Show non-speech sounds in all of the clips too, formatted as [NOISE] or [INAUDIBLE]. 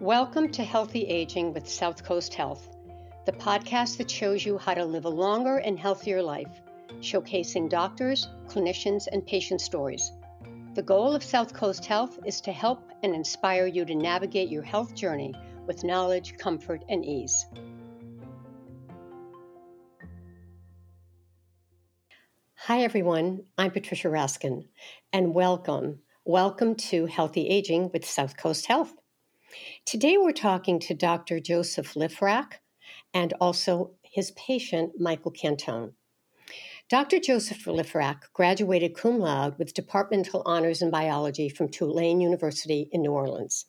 Welcome to Healthy Aging with South Coast Health, the podcast that shows you how to live a longer and healthier life, showcasing doctors, clinicians, and patient stories. The goal of South Coast Health is to help and inspire you to navigate your health journey with knowledge, comfort, and ease. Hi, everyone. I'm Patricia Raskin, and welcome. Welcome to Healthy Aging with South Coast Health. Today, we're talking to Dr. Joseph Lifrak and also his patient, Michael Cantone. Dr. Joseph Lifrak graduated cum laude with departmental honors in biology from Tulane University in New Orleans.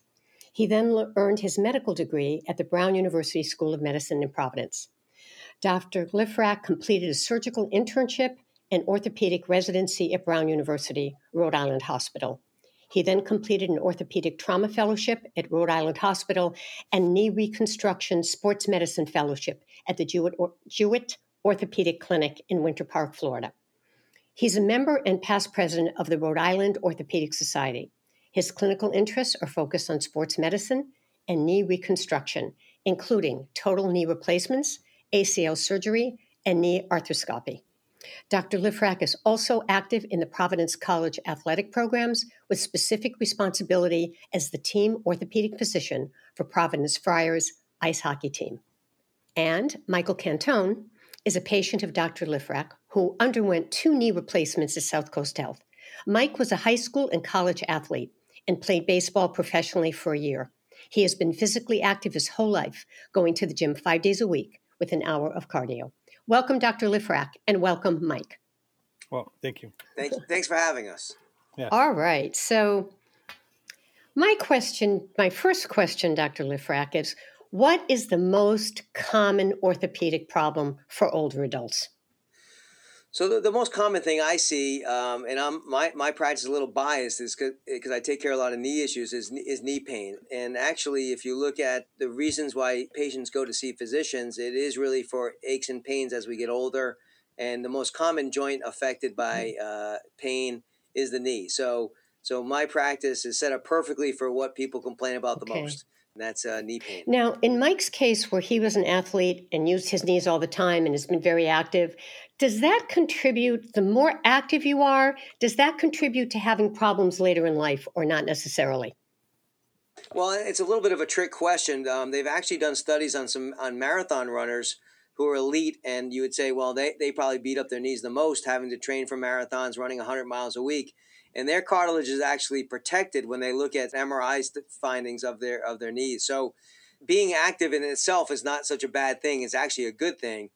He then earned his medical degree at the Brown University School of Medicine in Providence. Dr. Lifrak completed a surgical internship and orthopedic residency at Brown University, Rhode Island Hospital. He then completed an orthopedic trauma fellowship at Rhode Island Hospital and knee reconstruction sports medicine fellowship at the Jewett, Jewett Orthopedic Clinic in Winter Park, Florida. He's a member and past president of the Rhode Island Orthopedic Society. His clinical interests are focused on sports medicine and knee reconstruction, including total knee replacements, ACL surgery, and knee arthroscopy. Dr. Lifrak is also active in the Providence College athletic programs with specific responsibility as the team orthopedic physician for Providence Friars ice hockey team. And Michael Cantone is a patient of Dr. Lifrak who underwent two knee replacements at South Coast Health. Mike was a high school and college athlete and played baseball professionally for a year. He has been physically active his whole life, going to the gym five days a week with an hour of cardio. Welcome, Dr. Lifrak, and welcome, Mike. Well, thank you. Thank, thanks for having us. Yeah. All right. So, my question, my first question, Dr. Lifrak, is what is the most common orthopedic problem for older adults? So the, the most common thing I see, um, and I'm my, my practice is a little biased, is because I take care of a lot of knee issues, is is knee pain. And actually, if you look at the reasons why patients go to see physicians, it is really for aches and pains as we get older. And the most common joint affected by uh, pain is the knee. So so my practice is set up perfectly for what people complain about the okay. most. That's uh, knee pain. Now, in Mike's case, where he was an athlete and used his knees all the time and has been very active, does that contribute? The more active you are, does that contribute to having problems later in life, or not necessarily? Well, it's a little bit of a trick question. Um, they've actually done studies on some on marathon runners who are elite, and you would say, well, they, they probably beat up their knees the most, having to train for marathons, running 100 miles a week and their cartilage is actually protected when they look at MRI findings of their of their knees. So being active in itself is not such a bad thing. It's actually a good thing.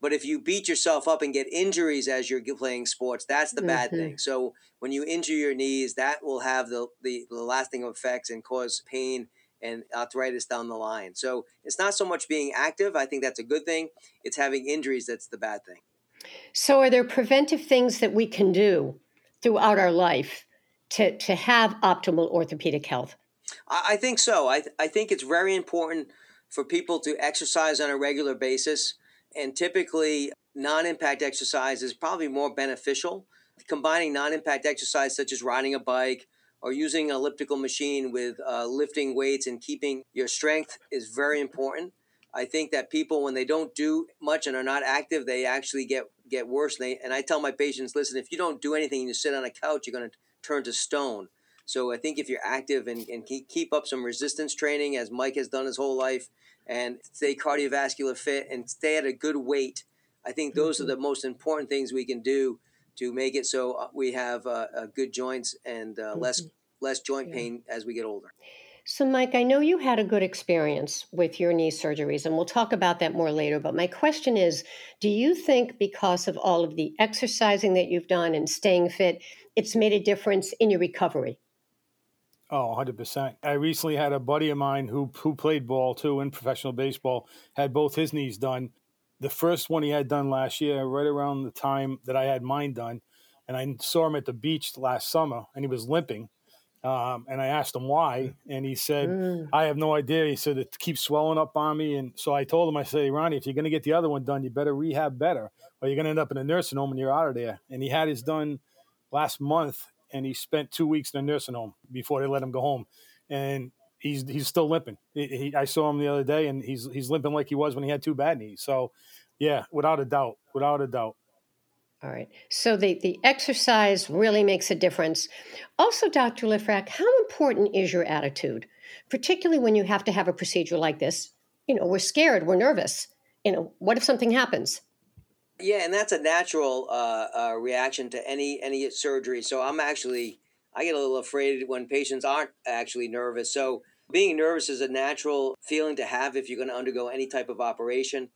But if you beat yourself up and get injuries as you're playing sports, that's the bad mm-hmm. thing. So when you injure your knees, that will have the, the, the lasting effects and cause pain and arthritis down the line. So it's not so much being active. I think that's a good thing. It's having injuries that's the bad thing. So are there preventive things that we can do throughout our life to, to have optimal orthopedic health? I think so. I, th- I think it's very important for people to exercise on a regular basis. And typically, non impact exercise is probably more beneficial. Combining non impact exercise, such as riding a bike or using an elliptical machine with uh, lifting weights and keeping your strength, is very important. I think that people, when they don't do much and are not active, they actually get get worse. And, they, and I tell my patients, listen, if you don't do anything and you sit on a couch, you're going to turn to stone. So I think if you're active and, and keep up some resistance training, as Mike has done his whole life, and stay cardiovascular fit and stay at a good weight, I think those mm-hmm. are the most important things we can do to make it so uh, we have uh, uh, good joints and uh, mm-hmm. less less joint pain as we get older. So, Mike, I know you had a good experience with your knee surgeries, and we'll talk about that more later. But my question is Do you think because of all of the exercising that you've done and staying fit, it's made a difference in your recovery? Oh, 100%. I recently had a buddy of mine who, who played ball too in professional baseball, had both his knees done. The first one he had done last year, right around the time that I had mine done. And I saw him at the beach last summer, and he was limping um, and I asked him why, and he said, mm. "I have no idea." He said it keeps swelling up on me, and so I told him, "I said, Ronnie, if you're going to get the other one done, you better rehab better, or you're going to end up in a nursing home and you're out of there." And he had his done last month, and he spent two weeks in a nursing home before they let him go home, and he's he's still limping. He, he, I saw him the other day, and he's he's limping like he was when he had two bad knees. So, yeah, without a doubt, without a doubt. All right. So the, the exercise really makes a difference. Also, Dr. Lifrak, how important is your attitude, particularly when you have to have a procedure like this? You know, we're scared, we're nervous. You know, what if something happens? Yeah, and that's a natural uh, uh, reaction to any any surgery. So I'm actually I get a little afraid when patients aren't actually nervous. So being nervous is a natural feeling to have if you're going to undergo any type of operation.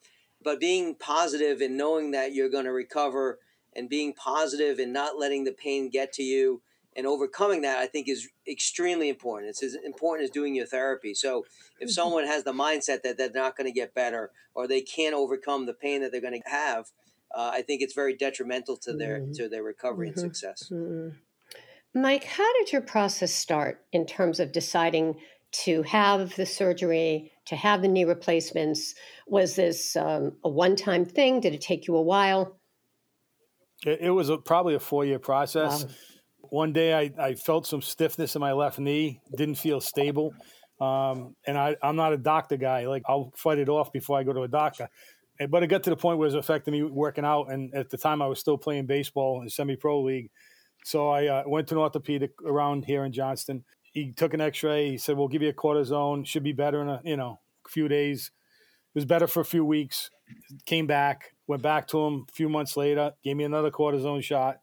But being positive and knowing that you're going to recover and being positive and not letting the pain get to you and overcoming that, I think, is extremely important. It's as important as doing your therapy. So, if mm-hmm. someone has the mindset that they're not going to get better or they can't overcome the pain that they're going to have, uh, I think it's very detrimental to their mm-hmm. to their recovery mm-hmm. and success. Mm-hmm. Mike, how did your process start in terms of deciding to have the surgery, to have the knee replacements? Was this um, a one time thing? Did it take you a while? It, it was a, probably a four year process. Wow. One day I, I felt some stiffness in my left knee, didn't feel stable. Um, and I, I'm not a doctor guy. Like I'll fight it off before I go to a doctor. But it got to the point where it was affecting me working out. And at the time I was still playing baseball in semi pro league. So I uh, went to an orthopedic around here in Johnston. He took an X-ray. He said, "We'll give you a cortisone. Should be better in a you know few days." It was better for a few weeks. Came back. Went back to him a few months later. Gave me another cortisone shot.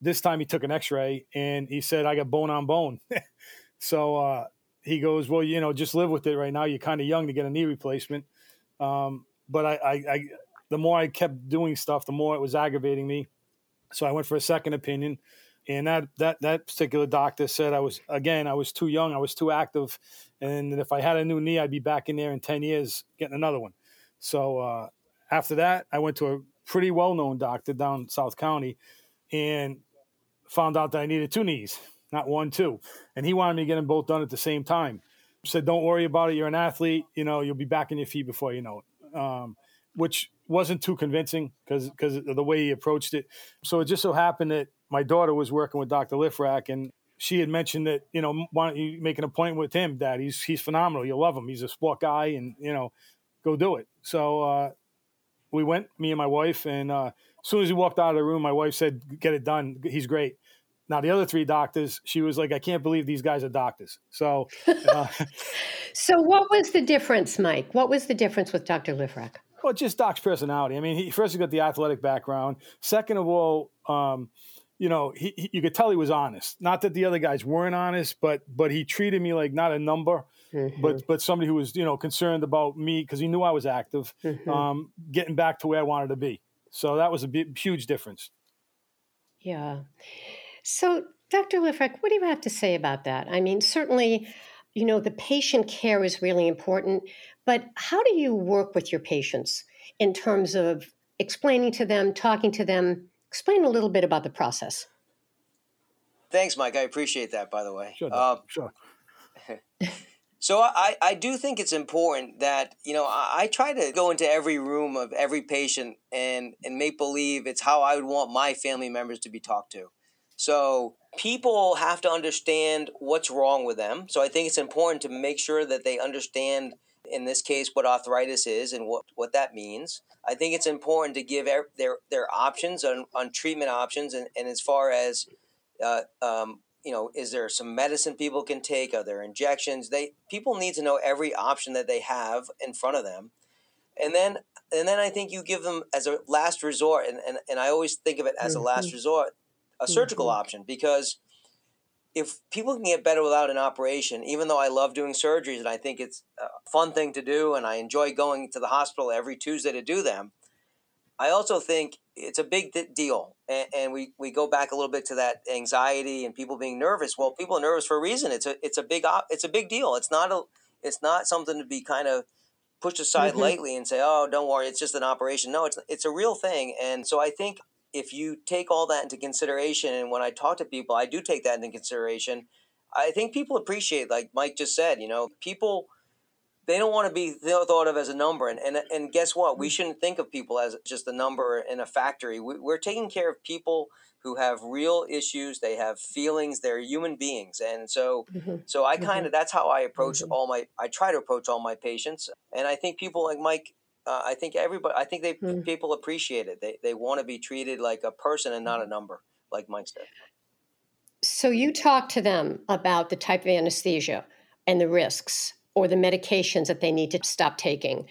This time he took an X-ray and he said, "I got bone on bone." [LAUGHS] so uh, he goes, "Well, you know, just live with it right now. You're kind of young to get a knee replacement." Um, but I, I, I, the more I kept doing stuff, the more it was aggravating me. So I went for a second opinion and that that that particular doctor said I was again I was too young, I was too active, and if I had a new knee, I'd be back in there in ten years getting another one. So uh, after that, I went to a pretty well known doctor down South County, and found out that I needed two knees, not one, two, and he wanted me to get them both done at the same time. Said, "Don't worry about it. You're an athlete. You know you'll be back in your feet before you know it." Um, which wasn't too convincing because because the way he approached it. So it just so happened that my daughter was working with Dr. Lifrak, and she had mentioned that you know why don't you make an appointment with him, Dad? He's he's phenomenal. You'll love him. He's a sport guy, and you know, go do it. So uh, we went, me and my wife, and uh, as soon as he walked out of the room, my wife said, "Get it done. He's great." Now the other three doctors, she was like, "I can't believe these guys are doctors." So, [LAUGHS] uh, so what was the difference, Mike? What was the difference with Dr. Lifrak? Well, just Doc's personality. I mean, he first he got the athletic background. Second of all, um, you know, he, he, you could tell he was honest. Not that the other guys weren't honest, but but he treated me like not a number, mm-hmm. but but somebody who was you know concerned about me because he knew I was active, mm-hmm. um, getting back to where I wanted to be. So that was a big, huge difference. Yeah. So, Dr. Lifrak, what do you have to say about that? I mean, certainly, you know, the patient care is really important, but how do you work with your patients in terms of explaining to them, talking to them? Explain a little bit about the process. Thanks, Mike. I appreciate that, by the way. Sure. Uh, sure. [LAUGHS] so I, I do think it's important that, you know, I, I try to go into every room of every patient and, and make believe it's how I would want my family members to be talked to. So people have to understand what's wrong with them. So I think it's important to make sure that they understand – in this case what arthritis is and what, what that means. I think it's important to give their their options on, on treatment options and, and as far as uh, um, you know, is there some medicine people can take? Are there injections? They people need to know every option that they have in front of them, and then and then I think you give them as a last resort, and and, and I always think of it as mm-hmm. a last resort, a surgical mm-hmm. option because if people can get better without an operation, even though I love doing surgeries and I think it's a fun thing to do and I enjoy going to the hospital every Tuesday to do them, I also think it's a big deal. And, and, we, we go back a little bit to that anxiety and people being nervous. Well, people are nervous for a reason. It's a it's a big it's a big deal. It's not a it's not something to be kind of pushed aside mm-hmm. lightly and say, "Oh, don't worry, it's just an operation." No, it's it's a real thing. And so I think if you take all that into consideration, and when I talk to people, I do take that into consideration. I think people appreciate, like Mike just said, you know, people they don't want to be thought of as a number, and and and guess what? We mm. shouldn't think of people as just a number in a factory. We, we're taking care of people who have real issues. They have feelings. They're human beings, and so mm-hmm. so I kind of mm-hmm. that's how I approach mm-hmm. all my. I try to approach all my patients, and I think people like Mike. Uh, I think everybody. I think they mm-hmm. people appreciate it. They they want to be treated like a person and not a number, like Mike said. So you talk to them about the type of anesthesia and the risks, or the medications that they need to stop taking.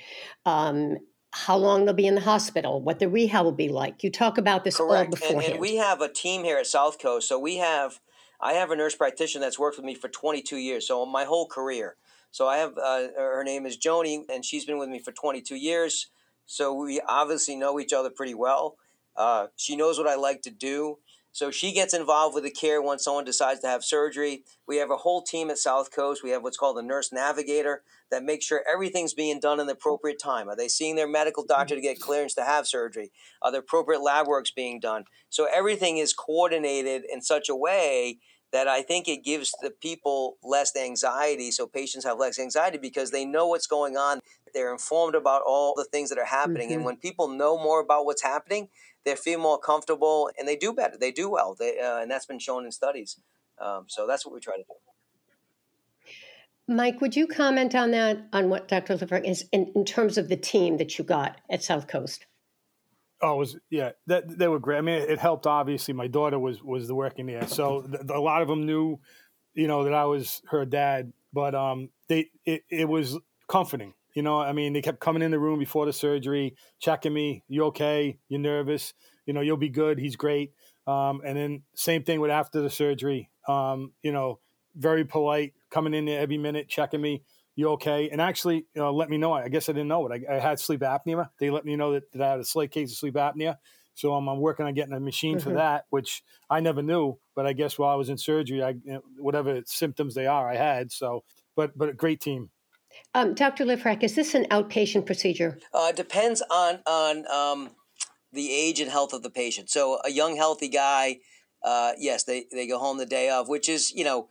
Um, how long they'll be in the hospital, what the rehab will be like. You talk about this Correct. all beforehand. And, and we have a team here at South Coast. So we have, I have a nurse practitioner that's worked with me for 22 years. So my whole career. So I have, uh, her name is Joni, and she's been with me for 22 years. So we obviously know each other pretty well. Uh, she knows what I like to do. So she gets involved with the care when someone decides to have surgery. We have a whole team at South Coast. We have what's called a nurse navigator that makes sure everything's being done in the appropriate time. Are they seeing their medical doctor to get clearance to have surgery? Are the appropriate lab works being done? So everything is coordinated in such a way that I think it gives the people less anxiety. So patients have less anxiety because they know what's going on. They're informed about all the things that are happening. Mm-hmm. And when people know more about what's happening, they feel more comfortable and they do better. They do well, they, uh, and that's been shown in studies. Um, so that's what we try to do. Mike, would you comment on that, on what Dr. Lifrak is in, in terms of the team that you got at South Coast? Oh, was yeah, that they were great. I mean, it, helped. Obviously, my daughter was was the working there, so a lot of them knew, you know, that I was her dad. But um, they it, it was comforting. You know, I mean, they kept coming in the room before the surgery, checking me. You okay? You nervous? You know, you'll be good. He's great. Um, and then same thing with after the surgery. Um, you know, very polite, coming in there every minute, checking me. You okay? And actually, you know, let me know. I guess I didn't know it. I, I had sleep apnea. They let me know that, that I had a slight case of sleep apnea. So I'm working on getting a machine mm-hmm. for that, which I never knew. But I guess while I was in surgery, I you know, whatever symptoms they are, I had. So, but but a great team. Um, Dr. Lifrak, is this an outpatient procedure? Uh, depends on on um, the age and health of the patient. So a young, healthy guy, uh, yes, they, they go home the day of, which is, you know,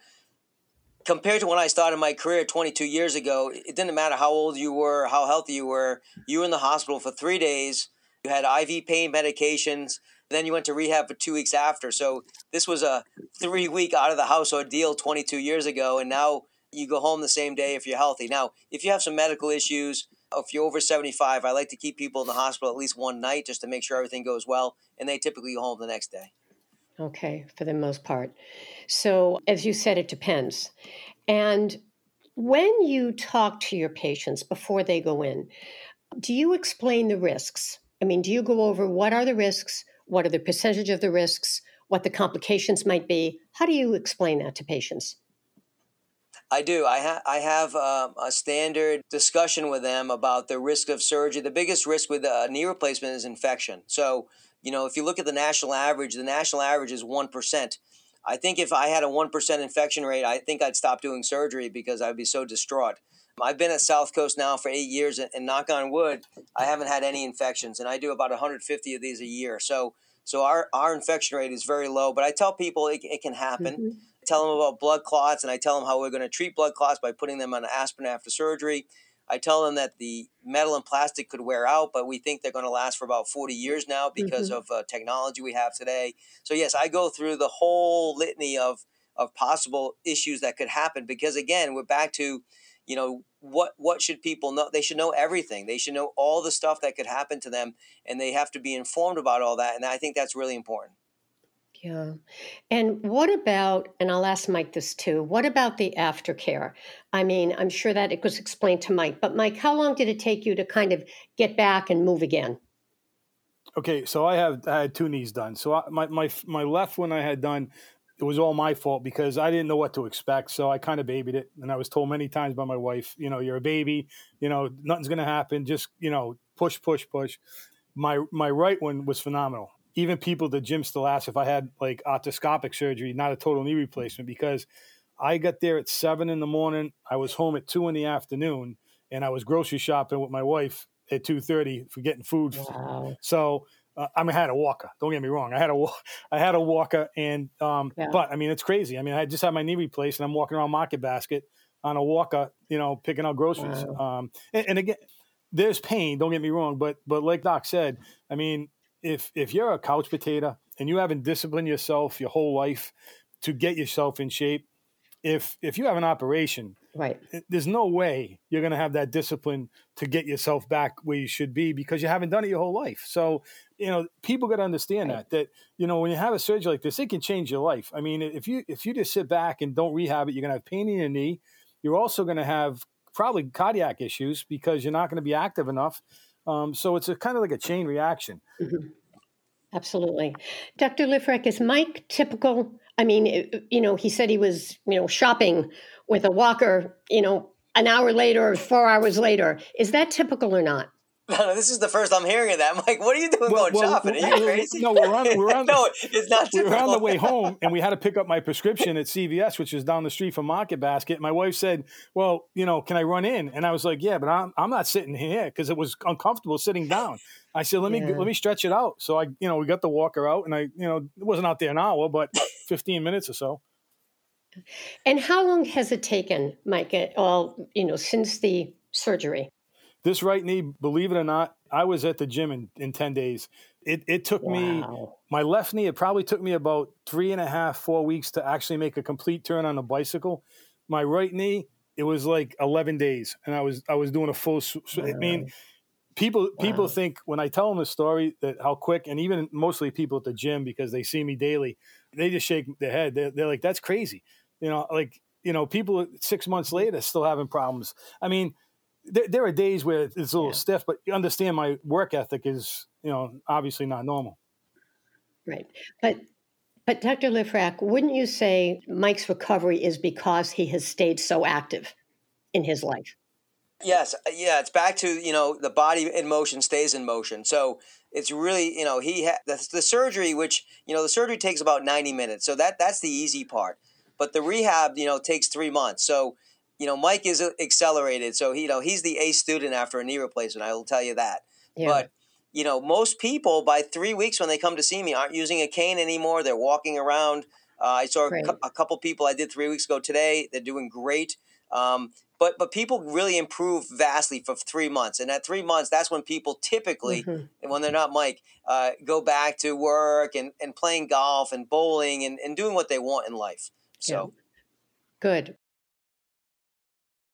compared to when I started my career 22 years ago, it didn't matter how old you were, how healthy you were. You were in the hospital for three days. You had IV pain medications. Then you went to rehab for two weeks after. So this was a three week out of the house ordeal 22 years ago. And now you go home the same day if you're healthy. Now, if you have some medical issues, if you're over 75, I like to keep people in the hospital at least one night just to make sure everything goes well. And they typically go home the next day. Okay, for the most part. So, as you said, it depends. And when you talk to your patients before they go in, do you explain the risks? I mean, do you go over what are the risks? What are the percentage of the risks? What the complications might be? How do you explain that to patients? I do. I, ha- I have um, a standard discussion with them about the risk of surgery. The biggest risk with a knee replacement is infection. So, you know, if you look at the national average, the national average is 1%. I think if I had a 1% infection rate, I think I'd stop doing surgery because I'd be so distraught. I've been at South Coast now for eight years, and, and knock on wood, I haven't had any infections, and I do about 150 of these a year. So, so our, our infection rate is very low, but I tell people it, it can happen. Mm-hmm tell them about blood clots, and I tell them how we're going to treat blood clots by putting them on aspirin after surgery. I tell them that the metal and plastic could wear out, but we think they're going to last for about 40 years now because mm-hmm. of uh, technology we have today. So, yes, I go through the whole litany of, of possible issues that could happen because, again, we're back to, you know, what what should people know? They should know everything. They should know all the stuff that could happen to them, and they have to be informed about all that. And I think that's really important. Yeah. And what about, and I'll ask Mike this too, what about the aftercare? I mean, I'm sure that it was explained to Mike, but Mike, how long did it take you to kind of get back and move again? Okay, so I have I had two knees done. So I, my my my left one I had done, it was all my fault because I didn't know what to expect. So I kind of babied it, and I was told many times by my wife, you know, you're a baby, you know, nothing's gonna happen. Just you know, push, push, push. My my right one was phenomenal even people the gym still ask if I had like arthroscopic surgery, not a total knee replacement, because I got there at seven in the morning. I was home at two in the afternoon, and I was grocery shopping with my wife at two thirty for getting food. Wow. So uh, I mean, I had a walker. Don't get me wrong. I had a I had a walker, and um, yeah. but I mean, it's crazy. I mean, I just had my knee replaced, and I'm walking around Market Basket on a walker, you know, picking out groceries. Wow. Um, and, and again, there's pain. Don't get me wrong, but but like Doc said, I mean, if if you're a couch potato and you haven't disciplined yourself your whole life to get yourself in shape, if if you have an operation, right, eh, there's no way you're going to have that discipline to get yourself back where you should be because you haven't done it your whole life. So you know, people got to understand right. that that you know when you have a surgery like this, it can change your life. I mean, if you if you just sit back and don't rehab it, you're going to have pain in your knee. You're also going to have probably cardiac issues because you're not going to be active enough. Um, so it's a kind of like a chain reaction. Mm-hmm. Absolutely. Dr. Lifrak, is Mike typical? I mean, you know, he said he was, you know, shopping with a walker, you know, an hour later or four hours later. Is that typical or not? No, [LAUGHS] this is the first I'm hearing of that. I'm like, what are you doing well, going well, shopping? Are you crazy? No, we're on, we're on, [LAUGHS] no, it's not We were on the way home and we had to pick up my [LAUGHS] prescription at CVS, which is down the street from Market Basket. My wife said, well, you know, can I run in? And I was like, yeah, but I'm, I'm not sitting here because it was uncomfortable sitting down. I said, let me, yeah. let me stretch it out. So I, you know, we got the walker out and I, you know, it wasn't out there an hour, but 15 minutes or so. And how long has it taken, Mike, all, you know, since the surgery? This right knee, believe it or not, I was at the gym in, in 10 days. It, it took wow. me, my left knee, it probably took me about three and a half, four weeks to actually make a complete turn on a bicycle. My right knee, it was like 11 days and I was, I was doing a full, wow. I mean, people, wow. people think when I tell them the story that how quick, and even mostly people at the gym, because they see me daily, they just shake their head. They're, they're like, that's crazy. You know, like, you know, people six months later still having problems. I mean, there, there are days where it's a little yeah. stiff, but you understand my work ethic is, you know, obviously not normal. Right. But but Dr. Lifrak, wouldn't you say Mike's recovery is because he has stayed so active in his life? Yes, yeah, it's back to, you know, the body in motion stays in motion. So it's really, you know, he had the, the surgery which, you know, the surgery takes about 90 minutes. So that that's the easy part. But the rehab, you know, takes 3 months. So you know, Mike is accelerated, so he, you know he's the A student after a knee replacement. I will tell you that. Yeah. But you know, most people by three weeks when they come to see me aren't using a cane anymore. They're walking around. Uh, I saw a, a, couple people I did three weeks ago today. They're doing great. Um, but but people really improve vastly for three months, and at three months, that's when people typically, mm-hmm. when they're not Mike, uh, go back to work and, and playing golf and bowling and, and doing what they want in life. So, yeah. good.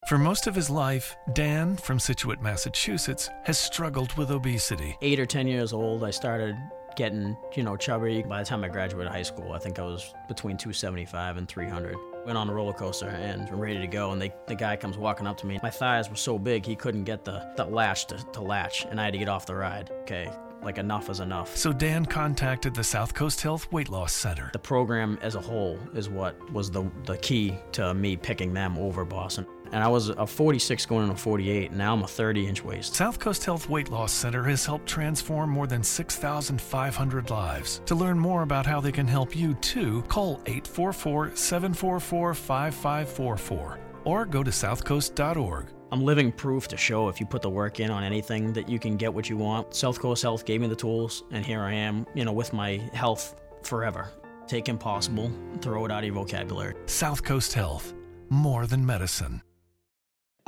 For most of his life, Dan from Scituate, Massachusetts, has struggled with obesity. Eight or 10 years old, I started getting, you know, chubby. By the time I graduated high school, I think I was between 275 and 300. Went on a roller coaster and I'm ready to go, and they, the guy comes walking up to me. My thighs were so big, he couldn't get the, the latch to, to latch, and I had to get off the ride. Okay, like enough is enough. So Dan contacted the South Coast Health Weight Loss Center. The program as a whole is what was the, the key to me picking them over Boston and I was a 46 going into 48. Now I'm a 30 inch waist. South Coast Health Weight Loss Center has helped transform more than 6,500 lives. To learn more about how they can help you too, call 844 744 5544 or go to southcoast.org. I'm living proof to show if you put the work in on anything that you can get what you want. South Coast Health gave me the tools, and here I am, you know, with my health forever. Take impossible, throw it out of your vocabulary. South Coast Health, more than medicine.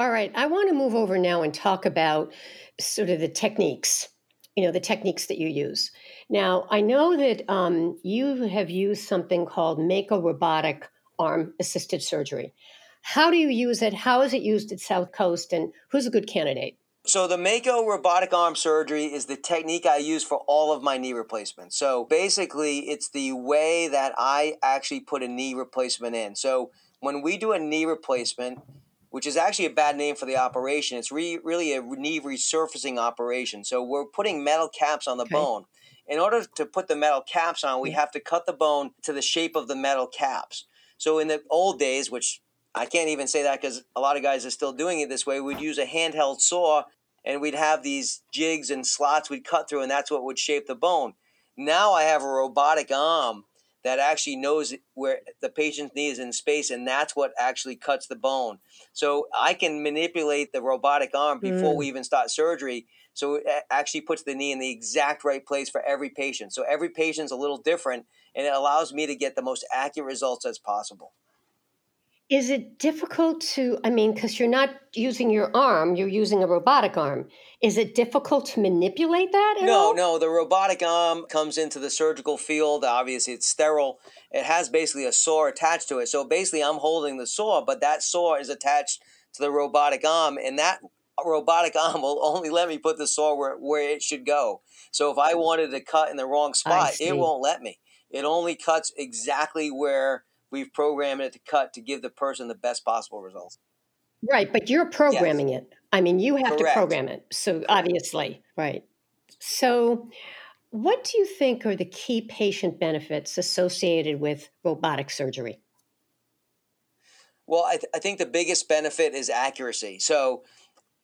All right, I want to move over now and talk about sort of the techniques, you know, the techniques that you use. Now, I know that um, you have used something called Mako robotic arm assisted surgery. How do you use it? How is it used at South Coast? And who's a good candidate? So the Mako robotic arm surgery is the technique I use for all of my knee replacements. So basically, it's the way that I actually put a knee replacement in. So when we do a knee replacement, which is actually a bad name for the operation. It's re- really a knee resurfacing operation. So we're putting metal caps on the okay. bone. In order to put the metal caps on, we have to cut the bone to the shape of the metal caps. So in the old days, which I can't even say that because a lot of guys are still doing it this way, we'd use a handheld saw and we'd have these jigs and slots we'd cut through, and that's what would shape the bone. Now I have a robotic arm that actually knows where the patient's knee is in space, and that's what actually cuts the bone. So I can manipulate the robotic arm before mm. we even start surgery. So it actually puts the knee in the exact right place for every patient. So every patient's a little different, and it allows me to get the most accurate results as possible. Is it difficult to, I mean, because you're not using your arm, you're using a robotic arm. Is it difficult to manipulate that at no, all? no. The robotic arm comes into the surgical field. Obviously, it's sterile. It has basically a saw attached to it. So basically, I'm holding the saw, but that saw is attached to the robotic arm, and that robotic [LAUGHS] arm will only let me put the saw where, where it should go. So if I wanted to cut in the wrong spot, it won't let me. It only cuts exactly where we've programmed it to cut to give the person the best possible results. Right, but you're programming it. I mean, you have to program it. So obviously, right. So, what do you think are the key patient benefits associated with robotic surgery? Well, I, th- I think the biggest benefit is accuracy. So,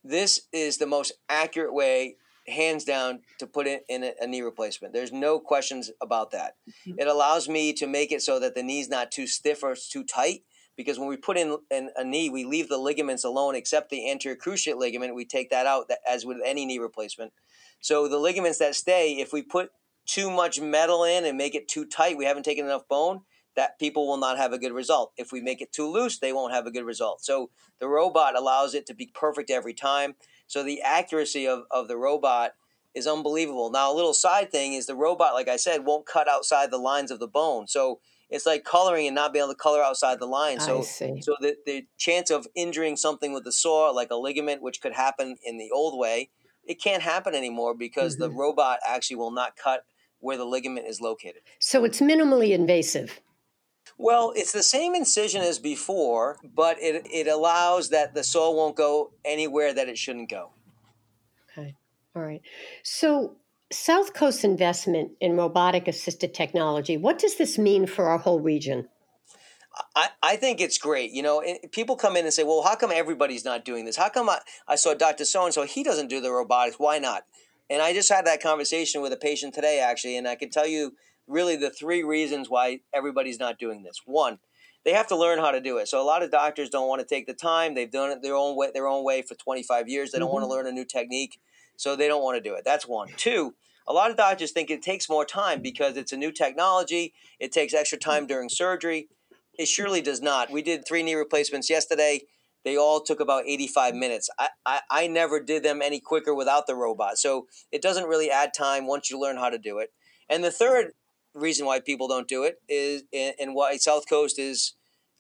this is the most accurate way, hands down, to put it in a, a knee replacement. There's no questions about that. Mm-hmm. It allows me to make it so that the knee's not too stiff or too tight. Because when we put in, in a knee, we leave the ligaments alone, except the anterior cruciate ligament. We take that out, that, as with any knee replacement. So the ligaments that stay, if we put too much metal in and make it too tight, we haven't taken enough bone, that people will not have a good result. If we make it too loose, they won't have a good result. So the robot allows it to be perfect every time. So the accuracy of, of the robot is unbelievable. Now, a little side thing is the robot, like I said, won't cut outside the lines of the bone. So it's like coloring and not being able to color outside the line. So so the, the chance of injuring something with the saw, like a ligament, which could happen in the old way, it can't happen anymore because the mm-hmm. robot actually will not cut where the ligament is located. So it's minimally invasive. Well, it's the same incision as before, but it, it allows that the saw won't go anywhere that it shouldn't go. Okay. All right. So South Coast investment in robotic assisted technology, what does this mean for our whole region? I, I think it's great. You know, it, people come in and say, well, how come everybody's not doing this? How come I, I saw Dr. So and so, he doesn't do the robotics? Why not? And I just had that conversation with a patient today, actually, and I can tell you really the three reasons why everybody's not doing this. One, they have to learn how to do it. So a lot of doctors don't want to take the time. They've done it their own way, their own way for 25 years. They don't want to mm-hmm. learn a new technique, so they don't want to do it. That's one. Two, a lot of doctors think it takes more time because it's a new technology. It takes extra time mm. during surgery. It surely does not. We did three knee replacements yesterday. They all took about 85 minutes. I, I, I never did them any quicker without the robot. So it doesn't really add time once you learn how to do it. And the third reason why people don't do it is, and why South Coast is,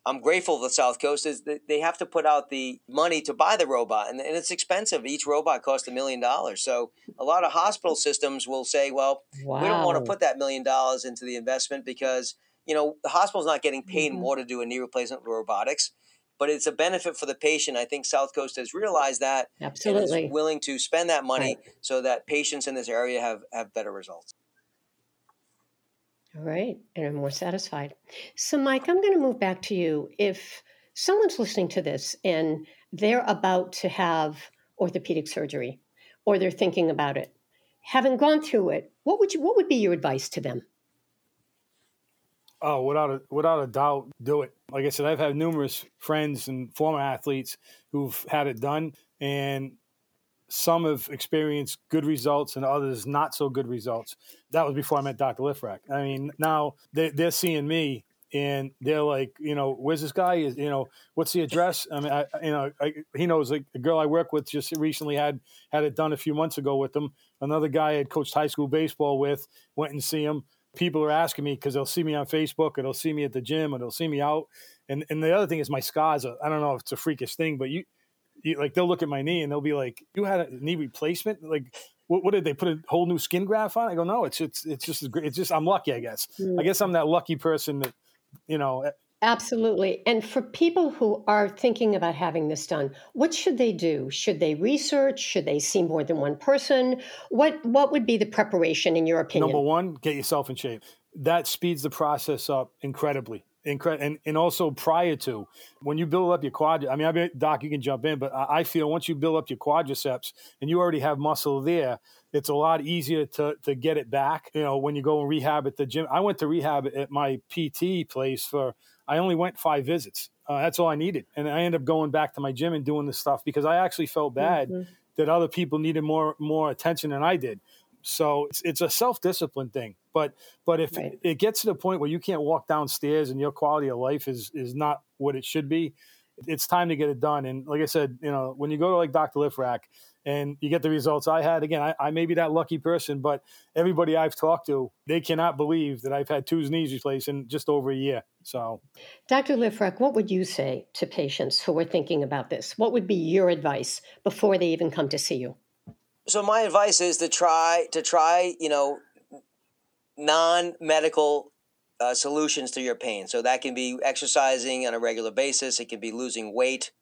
I'm grateful for South Coast, is that they have to put out the money to buy the robot. And, and it's expensive. Each robot costs a million dollars. So a lot of hospital systems will say, well, Wow. we don't want to put that million dollars into the investment because you know the hospital's not getting paid Mhm. more to do a knee replacement with robotics but it's a benefit for the patient i think south coast has realized that Absolutely. is willing to spend that money so that patients in this area have have better results All right, and I'm more satisfied. So, Mike, I'm going to move back to you. If someone's listening to this and they're about to have orthopedic surgery, or they're thinking about it, having gone through it, what would you? What would be your advice to them? Oh, without a without a doubt, do it. Like I said, I've had numerous friends and former athletes who've had it done, and some have experienced good results and others not so good results. That was before I met Dr. Lifrak. I mean, now they, they're seeing me and they're like, you know, where's this guy? Is you know, what's the address? I mean, I, you know, I, he knows like the girl I work with just recently had had it done a few months ago with them. Another guy I had coached high school baseball with went and see him. People are asking me because they'll see me on Facebook or they'll see me at the gym or they'll see me out. And and the other thing is my scars. Are, I don't know if it's a freakish thing, but you, like they'll look at my knee and they'll be like, "You had a knee replacement? Like, what, what did they put a whole new skin graft on?" I go, "No, it's it's it's just great- it's just I'm lucky, I guess. I guess I'm that lucky person that, you know, eh, Absolutely. And for people who are thinking about having this done, what should they do? Should they research? Should they see more than one person? What what would be the preparation in your opinion? number one, get yourself in shape. That speeds the process up incredibly. Incre- and, and also prior to when you build up your quad, I mean, I mean, Doc, you can jump in, but I I feel once you build up your quadriceps and you already have muscle there, it's a lot easier to, to get it back. You know, when you go and rehab at the gym, I went to rehab at my PT place for, I only went five visits. Uh, that's all I needed. And I ended up going back to my gym and doing this stuff because I actually felt bad that other people needed more, more attention than I did. So it's, it's a self discipline thing. But but if Right. it gets to the point where you can't walk downstairs and your quality of life is is not what it should be, it's time to get it done. And like I said, you know, when you go to like Dr. Lifrak and you get the results I had, again, I, I may be that lucky person, but everybody I've talked to, they cannot believe that I've had two knees replaced in just over a year. So Dr. Lifrak, what would you say to patients who are thinking about this? What would be your advice before they even come to see you? So my advice is to try to try, you know, non-medical uh, solutions to your pain. So that can be exercising on a regular basis. It can be losing weight.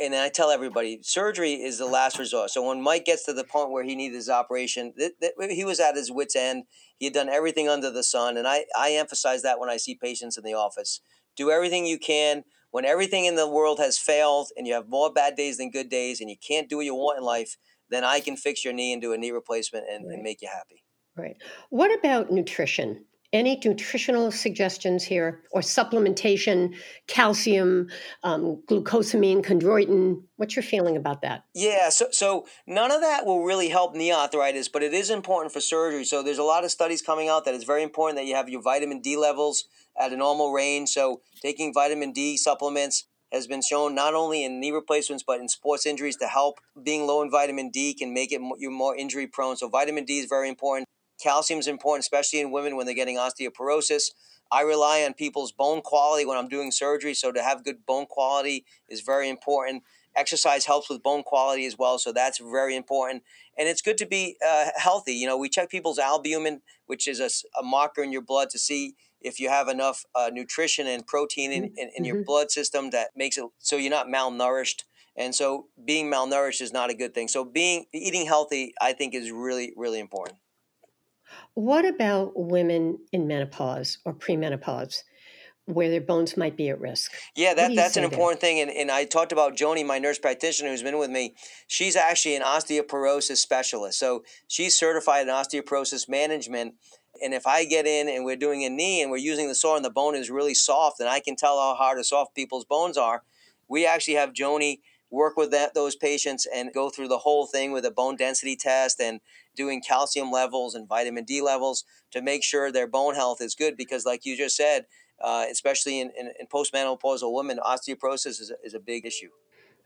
And I tell everybody, surgery is the last resort. So when Mike gets to the point where he needed his operation, th- th- he was at his wits' end. He had done everything under the sun, and I I emphasize that when I see patients in the office. Do everything you can. When everything in the world has failed, and you have more bad days than good days, and you can't do what you want in life, then I can fix your knee and do a knee replacement and, and make you happy. Right. What about nutrition? Any nutritional suggestions here or supplementation, calcium, um, glucosamine, chondroitin? What's your feeling about that? Yeah, so so none of that will really help knee arthritis, but it is important for surgery. So there's a lot of studies coming out that it's very important that you have your vitamin D levels at a normal range. So taking vitamin D supplements has been shown not only in knee replacements but in sports injuries to help. Being low in vitamin D can make it you more injury prone. So vitamin D is very important. Calcium is important, especially in women when they're getting osteoporosis. I rely on people's bone quality when I'm doing surgery, so to have good bone quality is very important. Exercise helps with bone quality as well so that's very important. And it's good to be uh, healthy you know we check people's albumin which is a marker in your blood to see if you have enough uh, nutrition and protein in, in, in your Mhm. blood system that makes it so you're not malnourished. And so being malnourished is not a good thing. So being eating healthy i think is really really important What about women in menopause or premenopause where their bones might be at risk? Yeah, that, that's an say there? important thing. And, and I talked about Joni, my nurse practitioner who's been with me. She's actually an osteoporosis specialist. So she's certified in osteoporosis management. And if I get in and we're doing a knee and we're using the saw and the bone is really soft and I can tell how hard or soft people's bones are, we actually have Joni work with that, those patients and go through the whole thing with a bone density test and doing calcium levels and vitamin D levels to make sure their bone health is good. Because, like you just said, uh, especially in, in, in postmenopausal women, osteoporosis is a, is a big issue.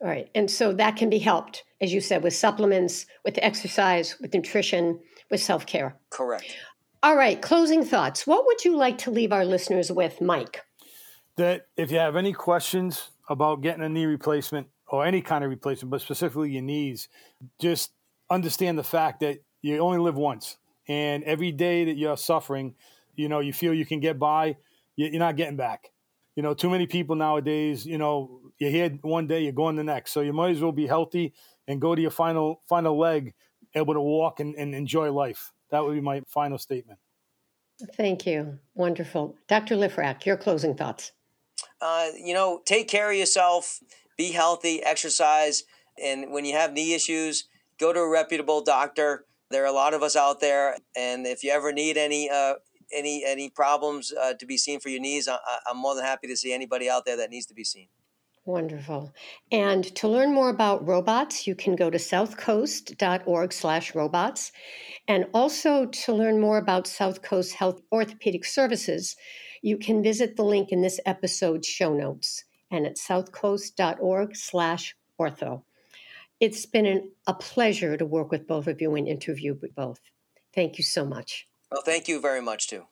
All right. And so that can be helped, as you said, with supplements, with exercise, with nutrition, with self care. Correct. All right. Closing thoughts. What would you like to leave our listeners with, Mike? that if you have any questions about getting a knee replacement or any kind of replacement, but specifically your knees, just understand the fact that you only live once. And every day that you're suffering, you know, you feel you can get by, you- you're not getting back. You know, too many people nowadays, you know, you're here one day, you're going the next. So you might as well be healthy and go to your final final leg, able to walk and, and enjoy life. That would be my final statement. Thank you. Wonderful. Dr. Lifrak, your closing thoughts. Uh, you know, take care of yourself, be healthy, exercise. And when you have knee issues, go to a reputable doctor. There are a lot of us out there. And if you ever need any, uh, any any problems uh, to be seen for your knees, I, I'm more than happy to see anybody out there that needs to be seen. Wonderful. And to learn more about robots, you can go to southcoast.org slash robots. And also to learn more about South Coast Health Orthopedic Services, you can visit the link in this episode's show notes and at southcoast.org slash ortho. It's been an, a pleasure to work with both of you and interview with both. Thank you so much. Well, thank you very much, too.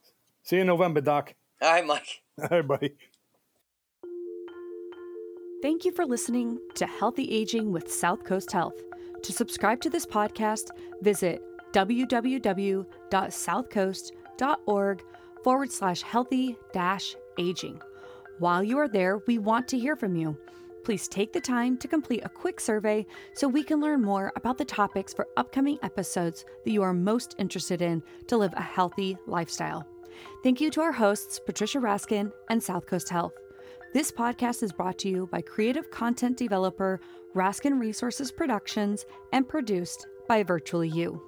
See you in November, Doc. All right, Mike. [LAUGHS] All right, buddy. Thank you for listening to Healthy Aging with South Coast Health. To subscribe to this podcast, visit www.southcoast.org forward slash healthy dash aging. While you are there, we want to hear from you. Please take the time to complete a quick survey so we can learn more about the topics for upcoming episodes that you are most interested in to live a healthy lifestyle. Thank you to our hosts, Patricia Raskin and South Coast Health. This podcast is brought to you by creative content developer Raskin Resources Productions and produced by Virtually You.